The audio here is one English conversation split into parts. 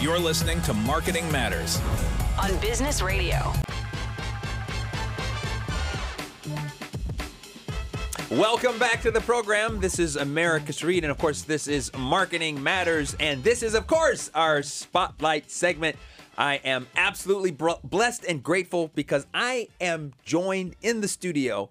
You're listening to Marketing Matters on Business Radio. Welcome back to the program. This is Americus Reed, and of course, this is Marketing Matters, and this is, of course, our spotlight segment. I am absolutely blessed and grateful because I am joined in the studio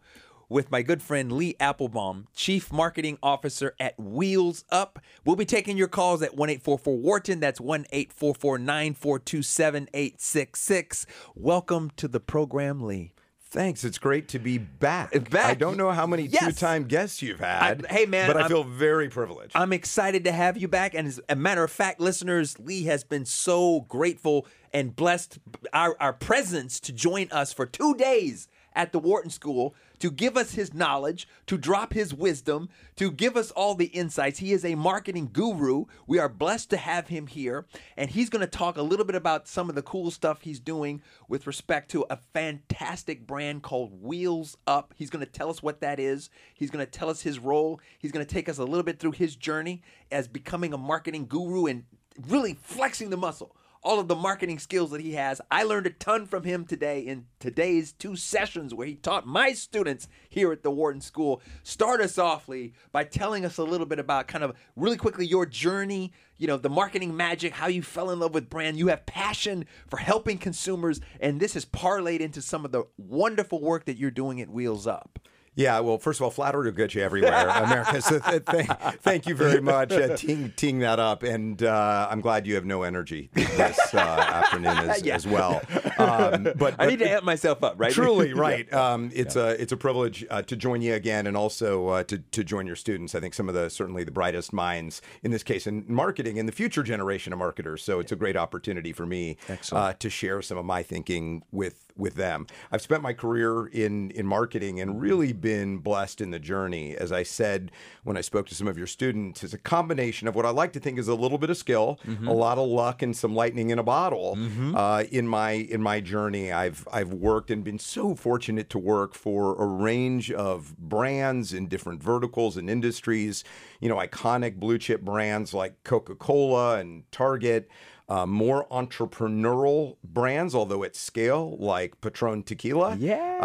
with my good friend Lee Applbaum, Chief Marketing Officer at Wheels Up. We'll be taking your calls at 1 844 Wharton. That's 1 844 942 7866. Welcome to the program, Lee. Thanks. It's great to be back. back. I don't know how many yes. two-time guests you've had. I, hey, man, but I I'm, feel very privileged. I'm excited to have you back. And as a matter of fact, listeners, Lee has been so grateful and blessed our, our presence to join us for two days at the Wharton School to give us his knowledge, to drop his wisdom, to give us all the insights. He is a marketing guru. We are blessed to have him here, and he's going to talk a little bit about some of the cool stuff he's doing with respect to a fantastic brand called Wheels Up. He's going to tell us what that is. He's going to tell us his role. He's going to take us a little bit through his journey as becoming a marketing guru and really flexing the muscle all of the marketing skills that he has. I learned a ton from him today in today's two sessions where he taught my students here at the Wharton School. Start us off, Lee, by telling us a little bit about kind of really quickly your journey, you know, the marketing magic, how you fell in love with brand. You have passion for helping consumers, and this has parlayed into some of the wonderful work that you're doing at Wheels Up. Yeah, well, first of all, flattery will get you everywhere, Americus. So th- th- thank you very much uh, teeing, teeing that up. And uh, I'm glad you have no energy this uh, afternoon as, yeah. as well. Um, but, but, I need to amp myself up, right? Truly, right. yeah. um, it's, yeah. a, it's a privilege uh, to join you again and also uh, to, to join your students. I think some of the certainly the brightest minds in this case in marketing and the future generation of marketers. So it's a great opportunity for me uh, to share some of my thinking with with them. I've spent my career in in marketing and really been blessed in the journey. As I said when I spoke to some of your students, it's a combination of what I like to think is a little bit of skill, mm-hmm. a lot of luck, and some lightning in a bottle. Mm-hmm. Uh, in my in my journey, I've I've worked and been so fortunate to work for a range of brands in different verticals and industries. You know, iconic blue chip brands like Coca Cola and Target uh, more entrepreneurial brands, although at scale, like Patron Tequila. Yeah.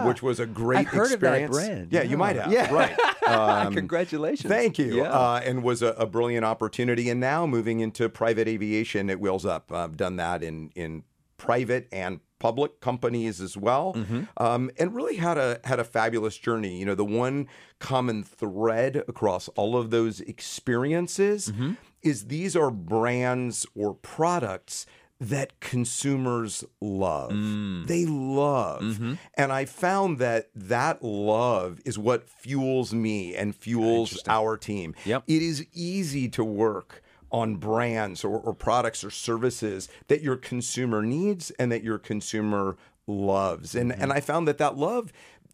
Um, which was a great I've heard experience. Of that brand. Yeah, yeah, you might have. Yeah. Right. Um, Congratulations. Thank you. Yeah. Uh, and was a, a, brilliant opportunity. And now moving into private aviation at Wheels Up. I've done that in, in private and public companies as well, mm-hmm. um, and really had a had a fabulous journey. You know, the one common thread across all of those experiences mm-hmm is these are brands or products that consumers love. Mm. They love. Mm-hmm. And I found that that love is what fuels me and fuels our team. Yep. It is easy to work on brands or, or products or services that your consumer needs and that your consumer loves. And mm-hmm. and I found that that love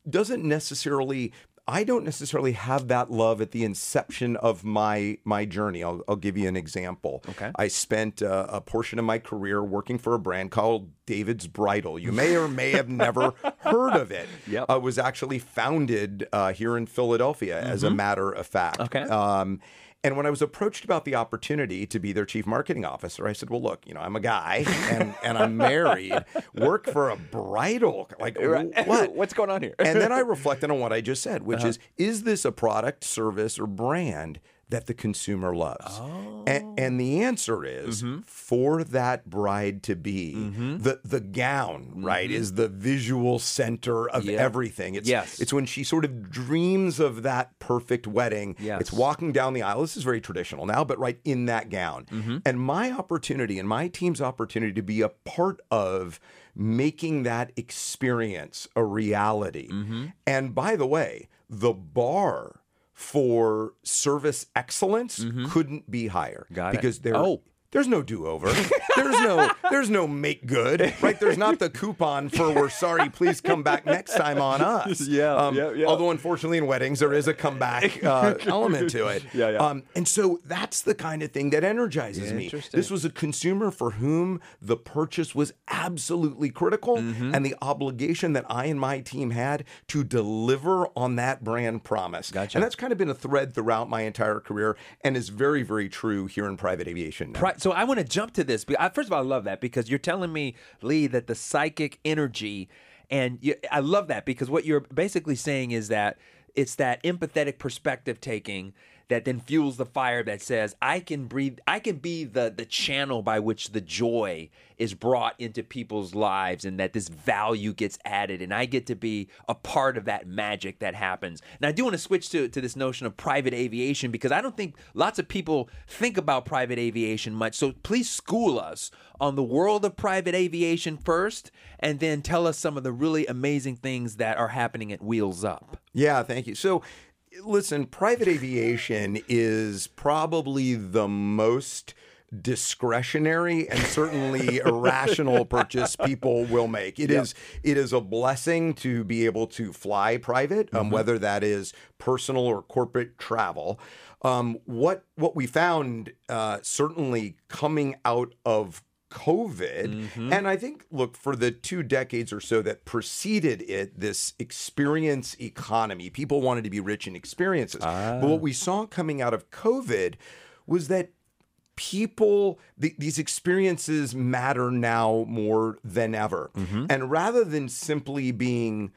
doesn't necessarily I don't necessarily have that love at the inception of my my journey. I'll, I'll give you an example. Okay. I spent uh, a portion of my career working for a brand called David's Bridal. You may or may have never heard of it. Yep. Uh, it was actually founded uh, here in Philadelphia, mm-hmm. as a mm-hmm. matter of fact. Okay. Um, and when I was approached about the opportunity to be their chief marketing officer, I said, "Well, look, you know, I'm a guy and, and I'm married, work for a bridal. Like, what? What's going on here?" and then I reflected on what I just said, which uh-huh. is, is this a product, service, or brand that the consumer loves? Oh. And, and, the answer is mm-hmm. for that bride to be, mm-hmm. the the gown, mm-hmm. right, is the visual center of yeah. everything. It's yes. it's when she sort of dreams of that perfect wedding. Yes. It's walking down the aisle. This is very traditional now, but right in that gown. Mm-hmm. And my opportunity and my team's opportunity to be a part of making that experience a reality. Mm-hmm. And by the way, the bar for service excellence mm-hmm. couldn't be higher. Got because it. there oh. There's no do-over. there's no there's no make good, right? There's not the coupon for we're sorry, please come back next time on us. Yeah, um, yeah, yeah. Although unfortunately in weddings there is a comeback uh, element to it. Yeah, yeah. Um, and so that's the kind of thing that energizes me. This was a consumer for whom the purchase was absolutely critical, mm-hmm. and the obligation that I and my team had to deliver on that brand promise. Gotcha. And that's kind of been a thread throughout my entire career, and is very very true here in private aviation. Now. Pri- So I want to jump to this. First of all, I love that because you're telling me, Lee, that the psychic energy, and you, I love that because what you're basically saying is that it's that empathetic perspective taking that then fuels the fire that says I can breathe I can be the the channel by which the joy is brought into people's lives and that this value gets added and I get to be a part of that magic that happens. And I do want to switch to to this notion of private aviation because I don't think lots of people think about private aviation much. So please school us on the world of private aviation first and then tell us some of the really amazing things that are happening at Wheels Up. Yeah, thank you. So, listen, private aviation is probably the most discretionary and certainly irrational purchase people will make. It is it is a blessing to be able to fly private, um, whether that is personal or corporate travel. Um, what what we found uh, certainly coming out of COVID. Mm-hmm. And I think, look, for the two decades or so that preceded it, this experience economy, people wanted to be rich in experiences. Ah. But what we saw coming out of COVID was that people th- these experiences matter now more than ever mm-hmm. and rather than simply being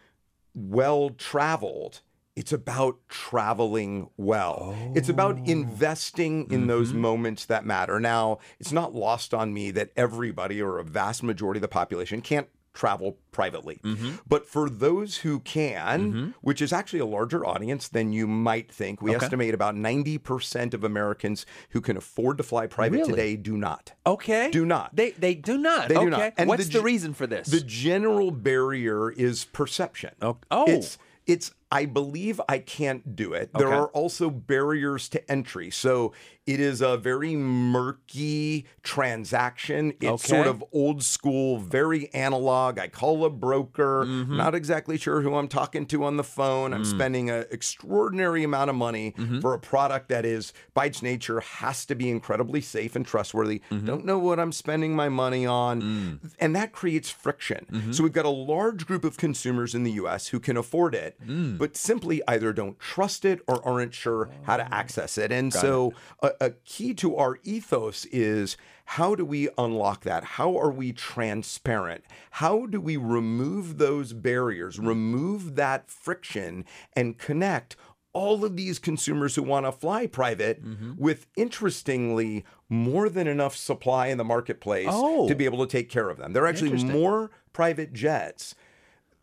well traveled it's about traveling well. It's about oh. investing in those mm-hmm. moments that matter. Now, it's not lost on me that everybody or a vast majority of the population can't travel privately. Mm-hmm. But for those who can, mm-hmm. which is actually a larger audience than you might think, we estimate about 90% of Americans who can afford to fly private Really? today do not. Okay. Do not. They they do not. They do not. And What's the the, reason for this? The general barrier is perception. Oh- oh. It's it's I believe I can't do it. There are also barriers to entry. So it is a very murky transaction. It's Okay. sort of old school, very analog. I call a broker, Mm-hmm. not exactly sure who I'm talking to on the phone. Mm. I'm spending an extraordinary amount of money Mm-hmm. for a product that is, by its nature, has to be incredibly safe and trustworthy. Mm-hmm. Don't know what I'm spending my money on. Mm. And that creates friction. Mm-hmm. So we've got a large group of consumers in the US who can afford it, Mm. but simply either don't trust it or aren't sure how Oh. to access it. And so a, a key to our ethos is how do we unlock that? How are we transparent? How do we remove those barriers, remove that friction, and connect all of these consumers who want to fly private Mm-hmm. with interestingly more than enough supply in the marketplace Oh. to be able to take care of them. There are actually more private jets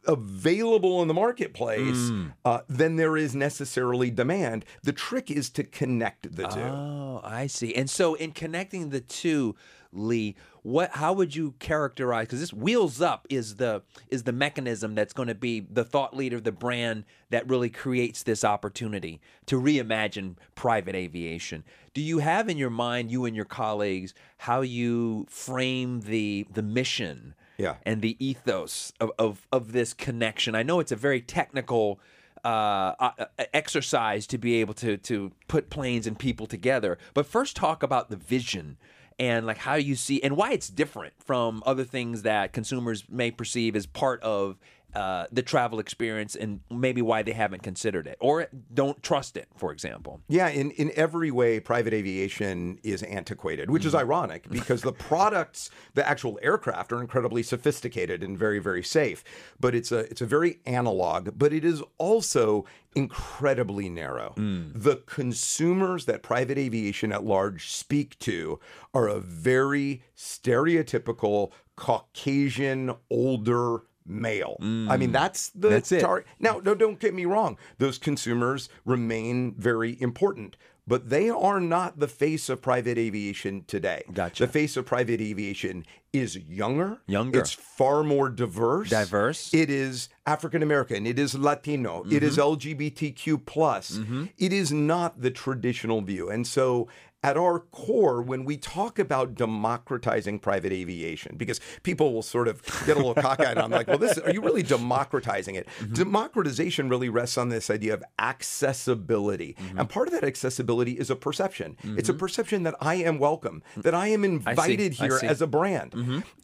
available in the marketplace uh, than there is necessarily demand. The trick is to connect the two. Oh, I see. And so, in connecting the two, Lee, what? How would you characterize? Because this wheels up is the is the mechanism that's going to be the thought leader, the brand that really creates this opportunity to reimagine private aviation. Do you have in your mind, you and your colleagues, how you frame the the mission? Yeah. and the ethos of, of, of this connection. I know it's a very technical uh, uh, exercise to be able to to put planes and people together, but first talk about the vision and like how you see and why it's different from other things that consumers may perceive as part of uh, the travel experience and maybe why they haven't considered it or don't trust it, for example. Yeah, in, in every way, private aviation is antiquated, which Mm-hmm. is ironic because the products, the actual aircraft, are incredibly sophisticated and very, very safe. But it's a it's a very analog, but it is also incredibly narrow. Mm. The consumers that private aviation at large speak to are a very stereotypical Caucasian older male. I mean, that's the Mm. That's it. tar- now, no, don't get me wrong. Those consumers remain very important, but they are not the face of private aviation today. Gotcha. The face of private aviation is younger. Younger. It's far more diverse. Diverse. Mm-hmm. It is African American. It is Latino. It is LGBTQ plus. It is not the traditional view, and so. At our core, when we talk about democratizing private aviation, because people will sort of get a little cockeyed, I'm like, well, this are you really democratizing it? Mm-hmm. Democratization really rests on this idea of accessibility. Mm-hmm. And part of that accessibility is a perception. It's a perception that I am welcome, that I am invited I here as a brand.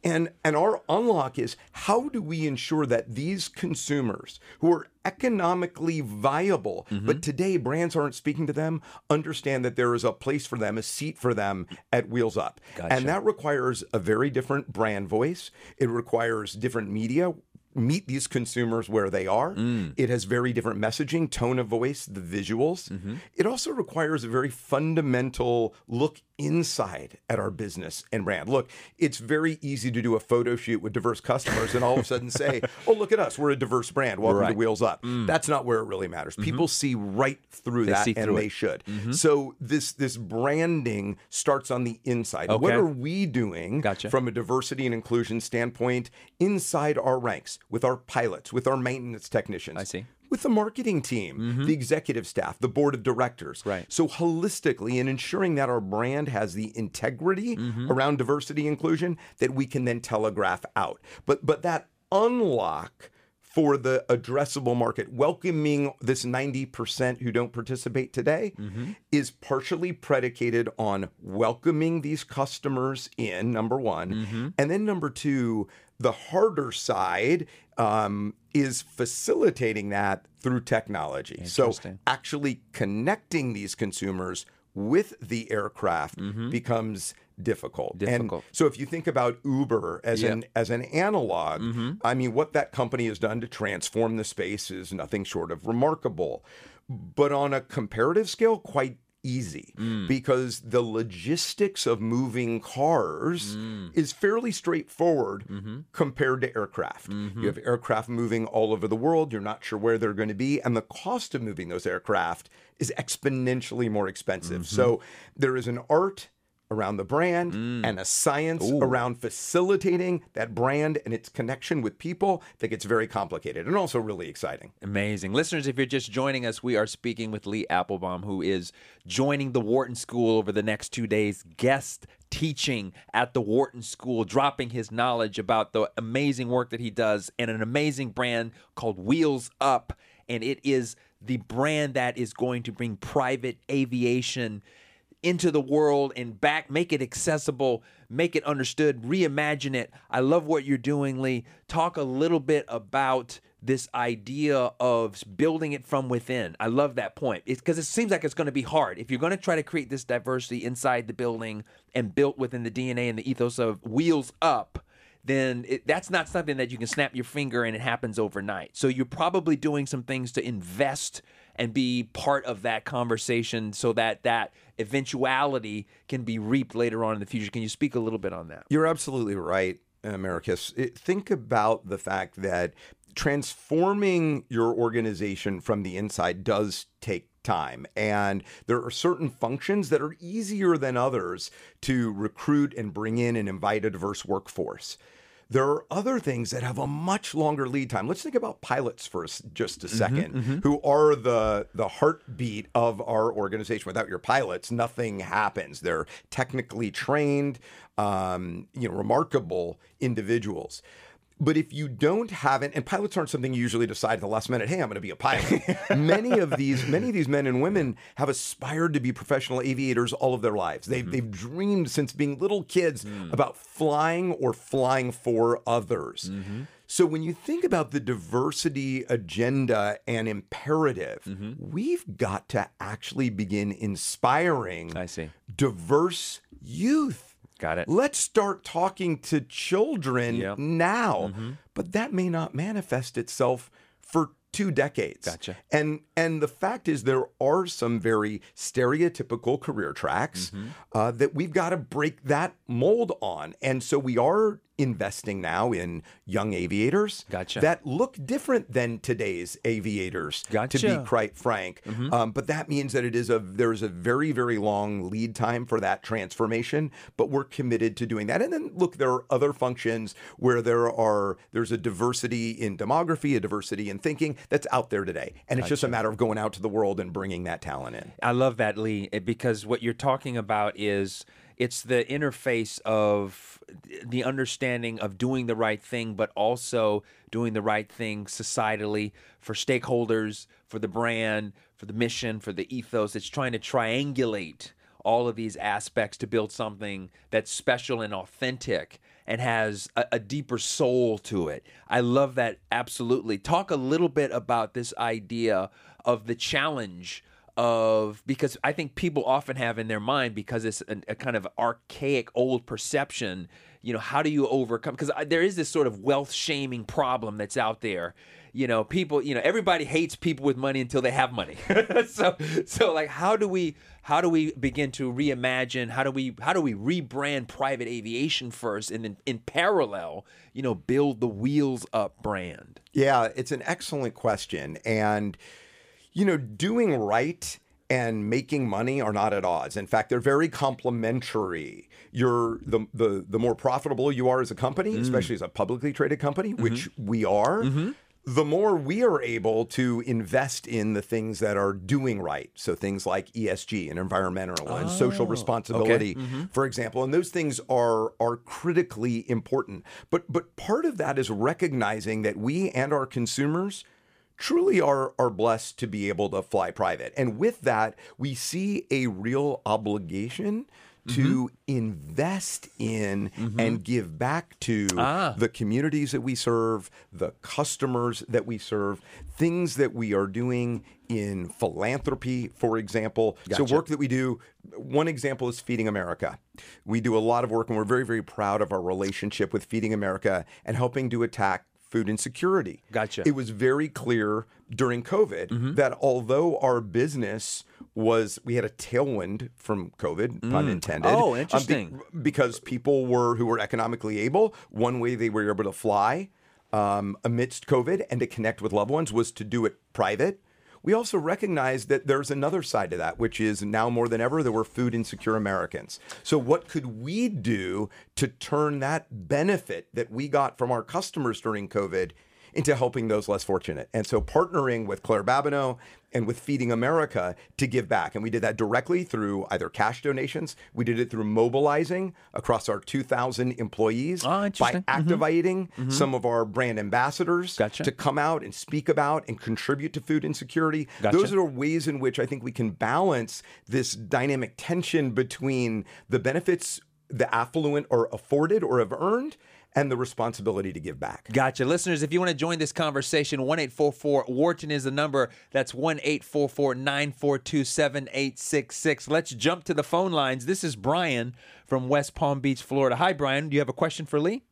And and our unlock is how do we ensure that these consumers who are economically viable. Mm-hmm. But today, brands aren't speaking to them, understand that there is a place for them, a seat for them at Wheels Up. Gotcha. And that requires a very different brand voice. It requires different media. Meet these consumers where they are. Mm. It has very different messaging, tone of voice, the visuals. Mm-hmm. It also requires a very fundamental look inside at our business and brand. Look, it's very easy to do a photo shoot with diverse customers and all of a sudden say, oh, look at us, we're a diverse brand. Welcome to Right. Mm. Wheels Up. That's not where it really matters. People see right through that see and through they it. should. So this this branding starts on the inside. What are we doing Gotcha. from a diversity and inclusion standpoint inside our ranks with our pilots, with our maintenance technicians? I see. With the marketing team, mm-hmm. the executive staff, the board of directors. Right. So holistically, in ensuring that our brand has the integrity mm-hmm. around diversity inclusion that we can then telegraph out. But but that unlock for the addressable market, welcoming this 90% who don't participate today mm-hmm. is partially predicated on welcoming these customers in, number one. And then number two, the harder side um, is facilitating that through technology. So actually connecting these consumers with the aircraft becomes difficult. And Difficult. so if you think about Uber as Yeah. an as an analog, Mm-hmm. I mean what that company has done to transform the space is nothing short of remarkable. But on a comparative scale, quite easy Mm. because the logistics of moving cars Mm. is fairly straightforward Mm-hmm. compared to aircraft. You have aircraft moving all over the world, you're not sure where they're going to be, and the cost of moving those aircraft is exponentially more expensive. Mm-hmm. So there is an art around the brand Mm. and a science around facilitating that brand and its connection with people that gets very complicated and also really exciting. Amazing. Listeners, if you're just joining us, we are speaking with Lee Applbaum, who is joining the Wharton School over the next two days, guest teaching at the Wharton School, dropping his knowledge about the amazing work that he does and an amazing brand called Wheels Up. And it is the brand that is going to bring private aviation into the world and back, make it accessible, make it understood, reimagine it. I love what you're doing, Lee. Talk a little bit about this idea of building it from within. I love that point. Because it seems like it's going to be hard. If you're going to try to create this diversity inside the building and built within the DNA and the ethos of wheels up, then it, that's not something that you can snap your finger and it happens overnight. So you're probably doing some things to invest and be part of that conversation so that that eventuality can be reaped later on in the future. Can you speak a little bit on that? You're absolutely right, uh, Americus. It- think about the fact that transforming your organization from the inside does take time. And there are certain functions that are easier than others to recruit and bring in and invite a diverse workforce. There are other things that have a much longer lead time. Let's think about pilots for just a 2nd who are the the heartbeat of our organization. Without your pilots, nothing happens. They're technically trained, um, you know, remarkable individuals. But if you don't have it, and pilots aren't something you usually decide at the last minute, hey, I'm going to be a pilot. many of these, many of these men and women have aspired to be professional aviators all of their lives. They've, mm-hmm. they've dreamed since being little kids mm. about flying or flying for others. Mm-hmm. So when you think about the diversity agenda and imperative, mm-hmm. we've got to actually begin inspiring I see. diverse youth. Got it. Let's start talking to children Yep. now. But that may not manifest itself for two decades. Gotcha. And and the fact is there are some very stereotypical career tracks Mm-hmm. uh, that we've got to break that mold on. And so we are investing now in young aviators Gotcha. that look different than today's aviators to be quite frank. Um, but that means that it is a there's a very very long lead time for that transformation. But we're committed to doing that. And then look, there are other functions where there are there's a diversity in demography, a diversity in thinking that's out there today, and it's just a matter of going out to the world and bringing that talent in. I love that, Lee, because what you're talking about is it's the interface of the understanding of doing the right thing, but also doing the right thing societally for stakeholders, for the brand, for the mission, for the ethos. It's trying to triangulate all of these aspects to build something that's special and authentic and has a, a deeper soul to it. I love that absolutely. Talk a little bit about this idea of the challenge of because I think people often have in their mind because it's a, a kind of archaic old perception. You know, how do you overcome? Because there is this sort of wealth shaming problem that's out there. You know, people. You know, everybody hates people with money until they have money. so, so like, how do we how do we begin to reimagine? How do we how do we rebrand private aviation first, and then in parallel, you know, build the wheels up brand? Yeah, it's an excellent question, and you know, doing right and making money are not at odds. In fact, they're very complementary. You're the the the more profitable you are as a company, Mm. especially as a publicly traded company, which Mm-hmm. we are. The more we are able to invest in the things that are doing right. So things like ESG and environmental and Oh, social responsibility, Mm-hmm. for example, and those things are are critically important. But but part of that is recognizing that we and our consumers truly are are blessed to be able to fly private. And with that, we see a real obligation to mm-hmm. invest in mm-hmm. and give back to ah. the communities that we serve, the customers that we serve, things that we are doing in philanthropy, for example. So work that we do, one example is Feeding America. We do a lot of work and we're very, very proud of our relationship with Feeding America and helping to attack food insecurity. Gotcha. It was very clear during COVID Mm-hmm. that although our business was, we had a tailwind from COVID, pun intended. Oh, um, be- interesting. because people were who were economically able, one way they were able to fly um, amidst COVID and to connect with loved ones was to do it private. We also recognize that there's another side to that, which is now more than ever there we're food insecure Americans. So, what could we do to turn that benefit that we got from our customers during COVID into helping those less fortunate? And so, partnering with Claire Babineaux and with Feeding America to give back. And we did that directly through either cash donations, we did it through mobilizing across our 2,000 employees Ah, by interesting. activating some of our brand ambassadors Gotcha. to come out and speak about and contribute to food insecurity. Gotcha. Those are ways in which I think we can balance this dynamic tension between the benefits the affluent are afforded or have earned and the responsibility to give back. Gotcha. Listeners, if you want to join this conversation, 1 844 Wharton is the number. That's 1 844 942 7866. Let's jump to the phone lines. This is Brian from West Palm Beach, Florida. Hi, Brian. Do you have a question for Lee?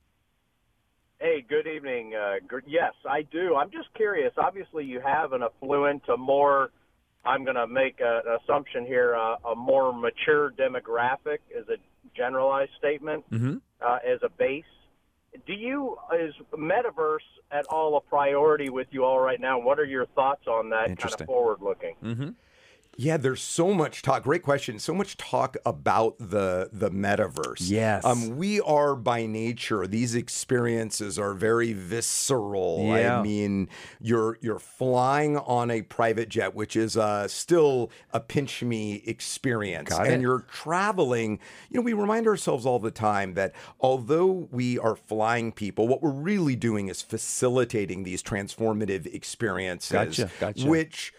Hey, good evening. Uh, gr- yes, I do. I'm just curious. Obviously, you have an affluent, a more, I'm going to make a, an assumption here, uh, a more mature demographic is a generalized statement uh, as a base. Do you, is metaverse at all a priority with you all right now? What are your thoughts on that kind of forward looking? Mm-hmm. Yeah, there's so much talk. Great question. So much talk about the the metaverse. Yes. Um, we are by nature. These experiences are very visceral. Yeah. I mean, you're you're flying on a private jet, which is uh, still a pinch me experience, Got and it. you're traveling. You know, we remind ourselves all the time that although we are flying people, what we're really doing is facilitating these transformative experiences. Gotcha, gotcha. Which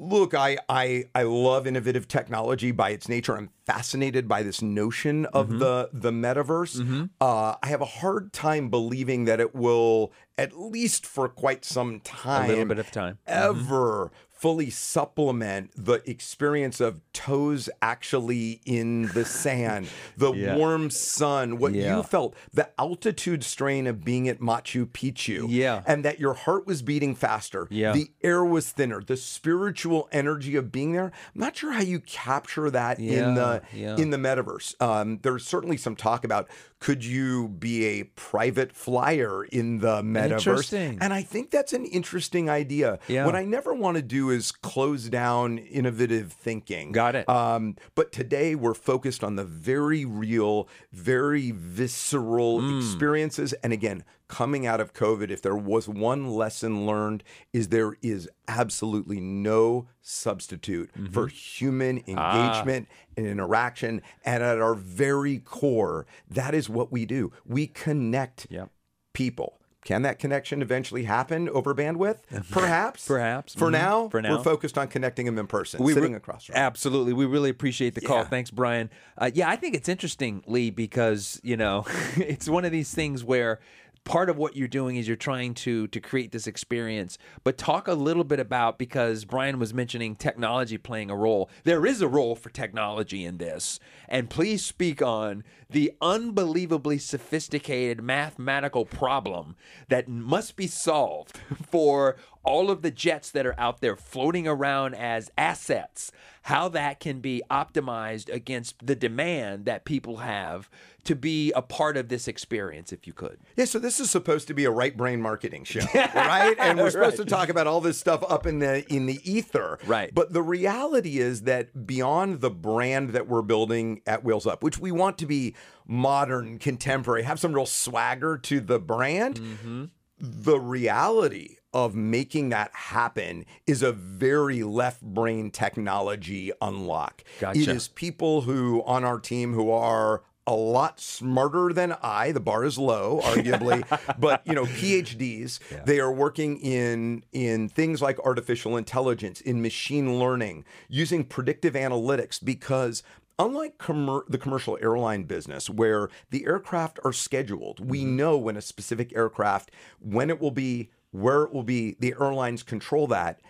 Look, I, I I love innovative technology by its nature. I'm fascinated by this notion of Mm-hmm. the the metaverse. Uh, I have a hard time believing that it will, at least for quite some time, a little bit of time. Mm-hmm. Fully supplement the experience of toes actually in the sand, the Yeah. warm sun, what Yeah. you felt, the altitude strain of being at Machu Picchu, Yeah. and that your heart was beating faster, Yeah. the air was thinner, the spiritual energy of being there. I'm not sure how you capture that in the Yeah, yeah. in the metaverse. Um, there's certainly some talk about could you be a private flyer in the metaverse? Interesting. And I think that's an interesting idea. Yeah. What I never want to do is close down innovative thinking. Got it. Um, but today we're focused on the very real, very visceral Mm. experiences. And again, coming out of COVID, if there was one lesson learned, is there is absolutely no substitute Mm-hmm. for human Ah. engagement and interaction. And at our very core, that is what we do. We connect Yep. people. Can that connection eventually happen over bandwidth? Perhaps. Perhaps. For Mhm. now, For now. we're focused on connecting them in person, We sitting re- across from. Absolutely. We really appreciate the call. Yeah. Thanks, Brian. Uh, yeah, I think it's interesting, Lee, because, you know, it's one of these things where part of what you're doing is you're trying to to create this experience but talk a little bit about because Brian was mentioning technology playing a role there is a role for technology in this and please speak on the unbelievably sophisticated mathematical problem that must be solved for all of the jets that are out there floating around as assets, how that can be optimized against the demand that people have to be a part of this experience, if you could. Yeah, so this is supposed to be a right brain marketing show, right? And we're supposed to talk about all this stuff up in the in the ether. Right. But the reality is that beyond the brand that we're building at Wheels Up, which we want to be modern, contemporary, have some real swagger to the brand, mm-hmm. the reality of making that happen is a very left brain technology unlock. It Gotcha. is people who on our team who are a lot smarter than I. The bar is low, arguably, but you know, PhDs. They are working in in things like artificial intelligence, in machine learning, using predictive analytics because. Unlike commer- the commercial airline business, where the aircraft are scheduled, we mm-hmm. know when a specific aircraft, when it will be, where it will be, the airlines control that.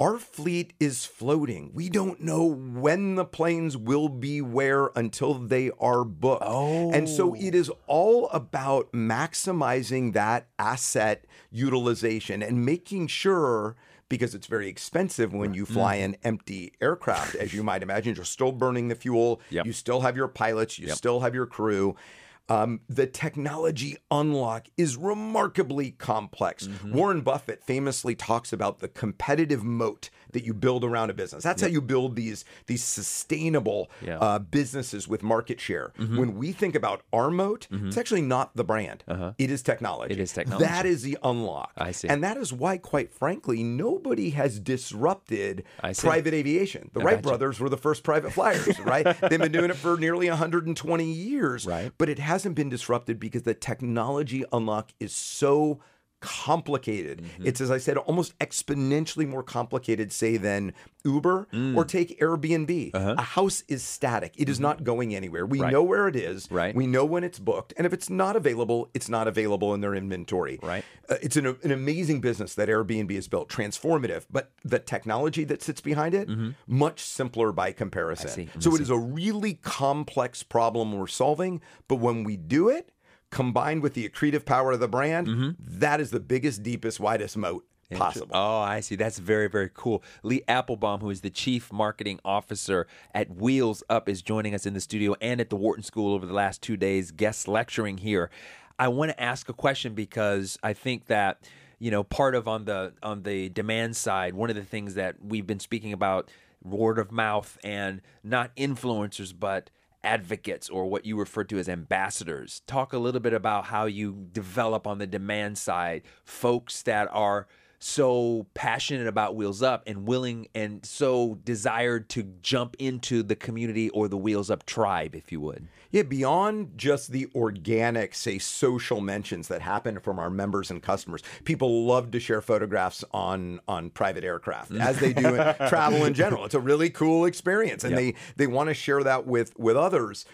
Our fleet is floating. We don't know when the planes will be where until they are booked. Oh. And so oh. it is all about maximizing that asset utilization and making sure because it's very expensive when you fly an empty aircraft as you might imagine. You're still burning the fuel. Yep. you still have your pilots. You still have your crew. Um, the technology unlock is remarkably complex. Mm-hmm. Warren Buffett famously talks about the competitive moat that you build around a business. That's how you build these these sustainable Yeah. Mm-hmm. uh, businesses with market share. When we think about our moat, it's actually not the brand. It is technology. Uh-huh. It is technology. That is the unlock. I see. And that is why, quite frankly, nobody has disrupted private aviation. The I Wright gotcha. brothers were the first private flyers, right? They've been doing it for nearly 120 years. Right. But it hasn't been disrupted because the technology unlock is so complicated. Mm-hmm. It's, as I said, almost exponentially more complicated, say, than Uber Mm. or take Airbnb. A house is static, it is not going anywhere. We Uh-huh. Mm-hmm. Right. know where it is, Right. we know when it's booked. And if it's not available, it's not available in their inventory. Right. Uh, it's an, an amazing business that Airbnb has built, transformative, but the technology that sits behind it, much simpler by comparison. Mm-hmm. So it is a really complex problem we're solving, but when we do it, combined with the accretive power of the brand, Mm-hmm. that is the biggest, deepest, widest moat possible. Oh, I see. That's very, very cool. Lee Applbaum, who is the Chief Marketing Officer at Wheels Up, is joining us in the studio and at the Wharton School over the last two days, guest lecturing here. I want to ask a question because I think that you know part of on the on the demand side, one of the things that we've been speaking about word of mouth and not influencers, but advocates or what you refer to as ambassadors. Talk a little bit about how you develop on the demand side folks that are so passionate about Wheels Up and willing and so desired to jump into the community or the Wheels Up tribe, if you would. Yeah, beyond just the organic, say, social mentions that happen from our members and customers, people love to share photographs on on private aircraft, as they do in travel in general. It's a really cool experience, and they they want to share that with with others.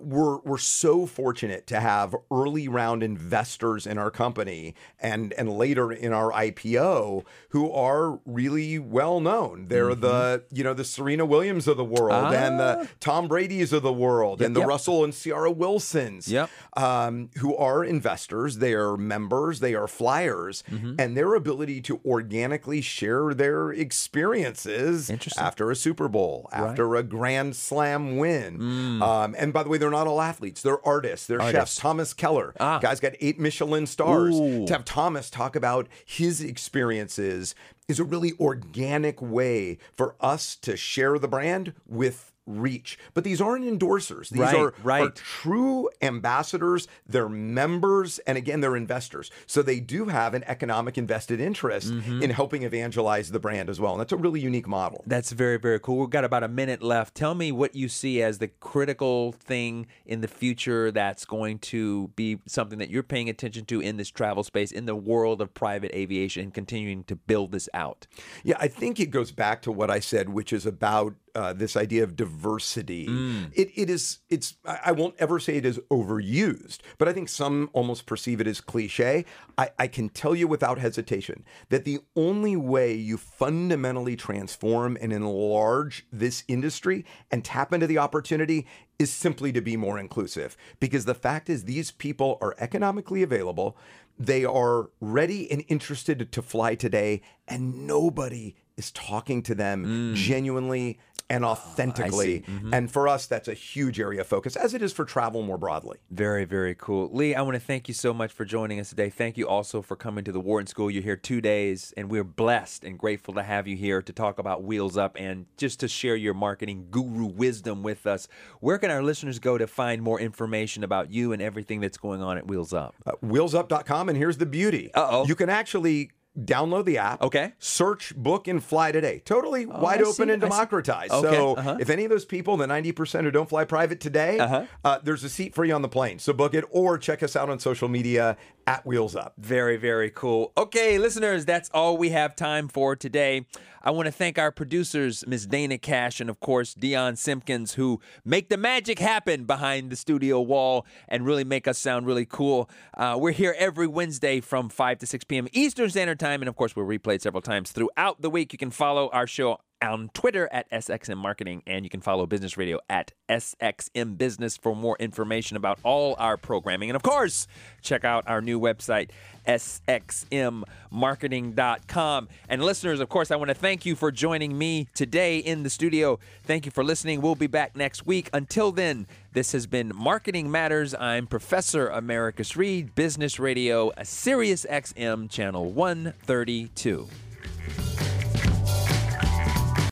We're we're so fortunate to have early round investors in our company and and later in our IPO who are really well known. They're the you know the Serena Williams of the world and the Tom Brady's of the world and the yep. Russell and Ciara Wilsons, Yep. um, who are investors, they are members, they are flyers, Mm-hmm. and their ability to organically share their experiences after a Super Bowl, after a Grand Slam win. Um, and by the way, they're not all athletes; they're artists, they're. Artists. chefs. Thomas Keller, Ah. guy's got eight Michelin stars. Ooh. To have Thomas talk about his experiences is a really organic way for us to share the brand with reach. But these aren't endorsers. These Right, are, are true ambassadors. They're members, and again, they're investors. So they do have an economic invested interest Mm-hmm. in helping evangelize the brand as well. And that's a really unique model. That's very, very cool. We've got about a minute left. Tell me what you see as the critical thing in the future that's going to be something that you're paying attention to in this travel space, in the world of private aviation, and continuing to build this out. Yeah, I think it goes back to what I said, which is about uh, this idea of diversity. It, it is, it's, I won't ever say it is overused, but I think some almost perceive it as cliche. I, I can tell you without hesitation that the only way you fundamentally transform and enlarge this industry and tap into the opportunity is simply to be more inclusive. Because the fact is, these people are economically available. They are ready and interested to fly today, and nobody is talking to them genuinely and authentically. And for us, that's a huge area of focus, as it is for travel more broadly. Very, very cool. Lee, I want to thank you so much for joining us today. Thank you also for coming to the Wharton School. You're here two days, and we're blessed and grateful to have you here to talk about Wheels Up and just to share your marketing guru wisdom with us. Where can our listeners go to find more information about you and everything that's going on at Wheels Up? Uh, wheelsup.com, and here's the beauty. Uh-oh. You can actually download the app. Okay. Search, book, and fly today. Totally wide I open see, and democratized. Okay, So uh-huh. if any of those people, the 90% who don't fly private today, Uh-huh. uh, there's a seat for you on the plane. So book it or check us out on social media at Wheels Up. Very, very cool. Okay, listeners, that's all we have time for today. I want to thank our producers, Ms. Dana Cash and, of course, Dion Simpkins, who make the magic happen behind the studio wall and really make us sound really cool. Uh, we're here every Wednesday from 5 to 6 p.m. Eastern Standard Time, and, of course, we're replayed several times throughout the week. You can follow our show on Twitter at SXM Marketing, and you can follow Business Radio at SXM Business for more information about all our programming. And of course, check out our new website, SXMMarketing.com. And listeners, of course, I want to thank you for joining me today in the studio. Thank you for listening. We'll be back next week. Until then, this has been Marketing Matters. I'm Professor Americus Reed, Business Radio, Sirius XM, Channel 132.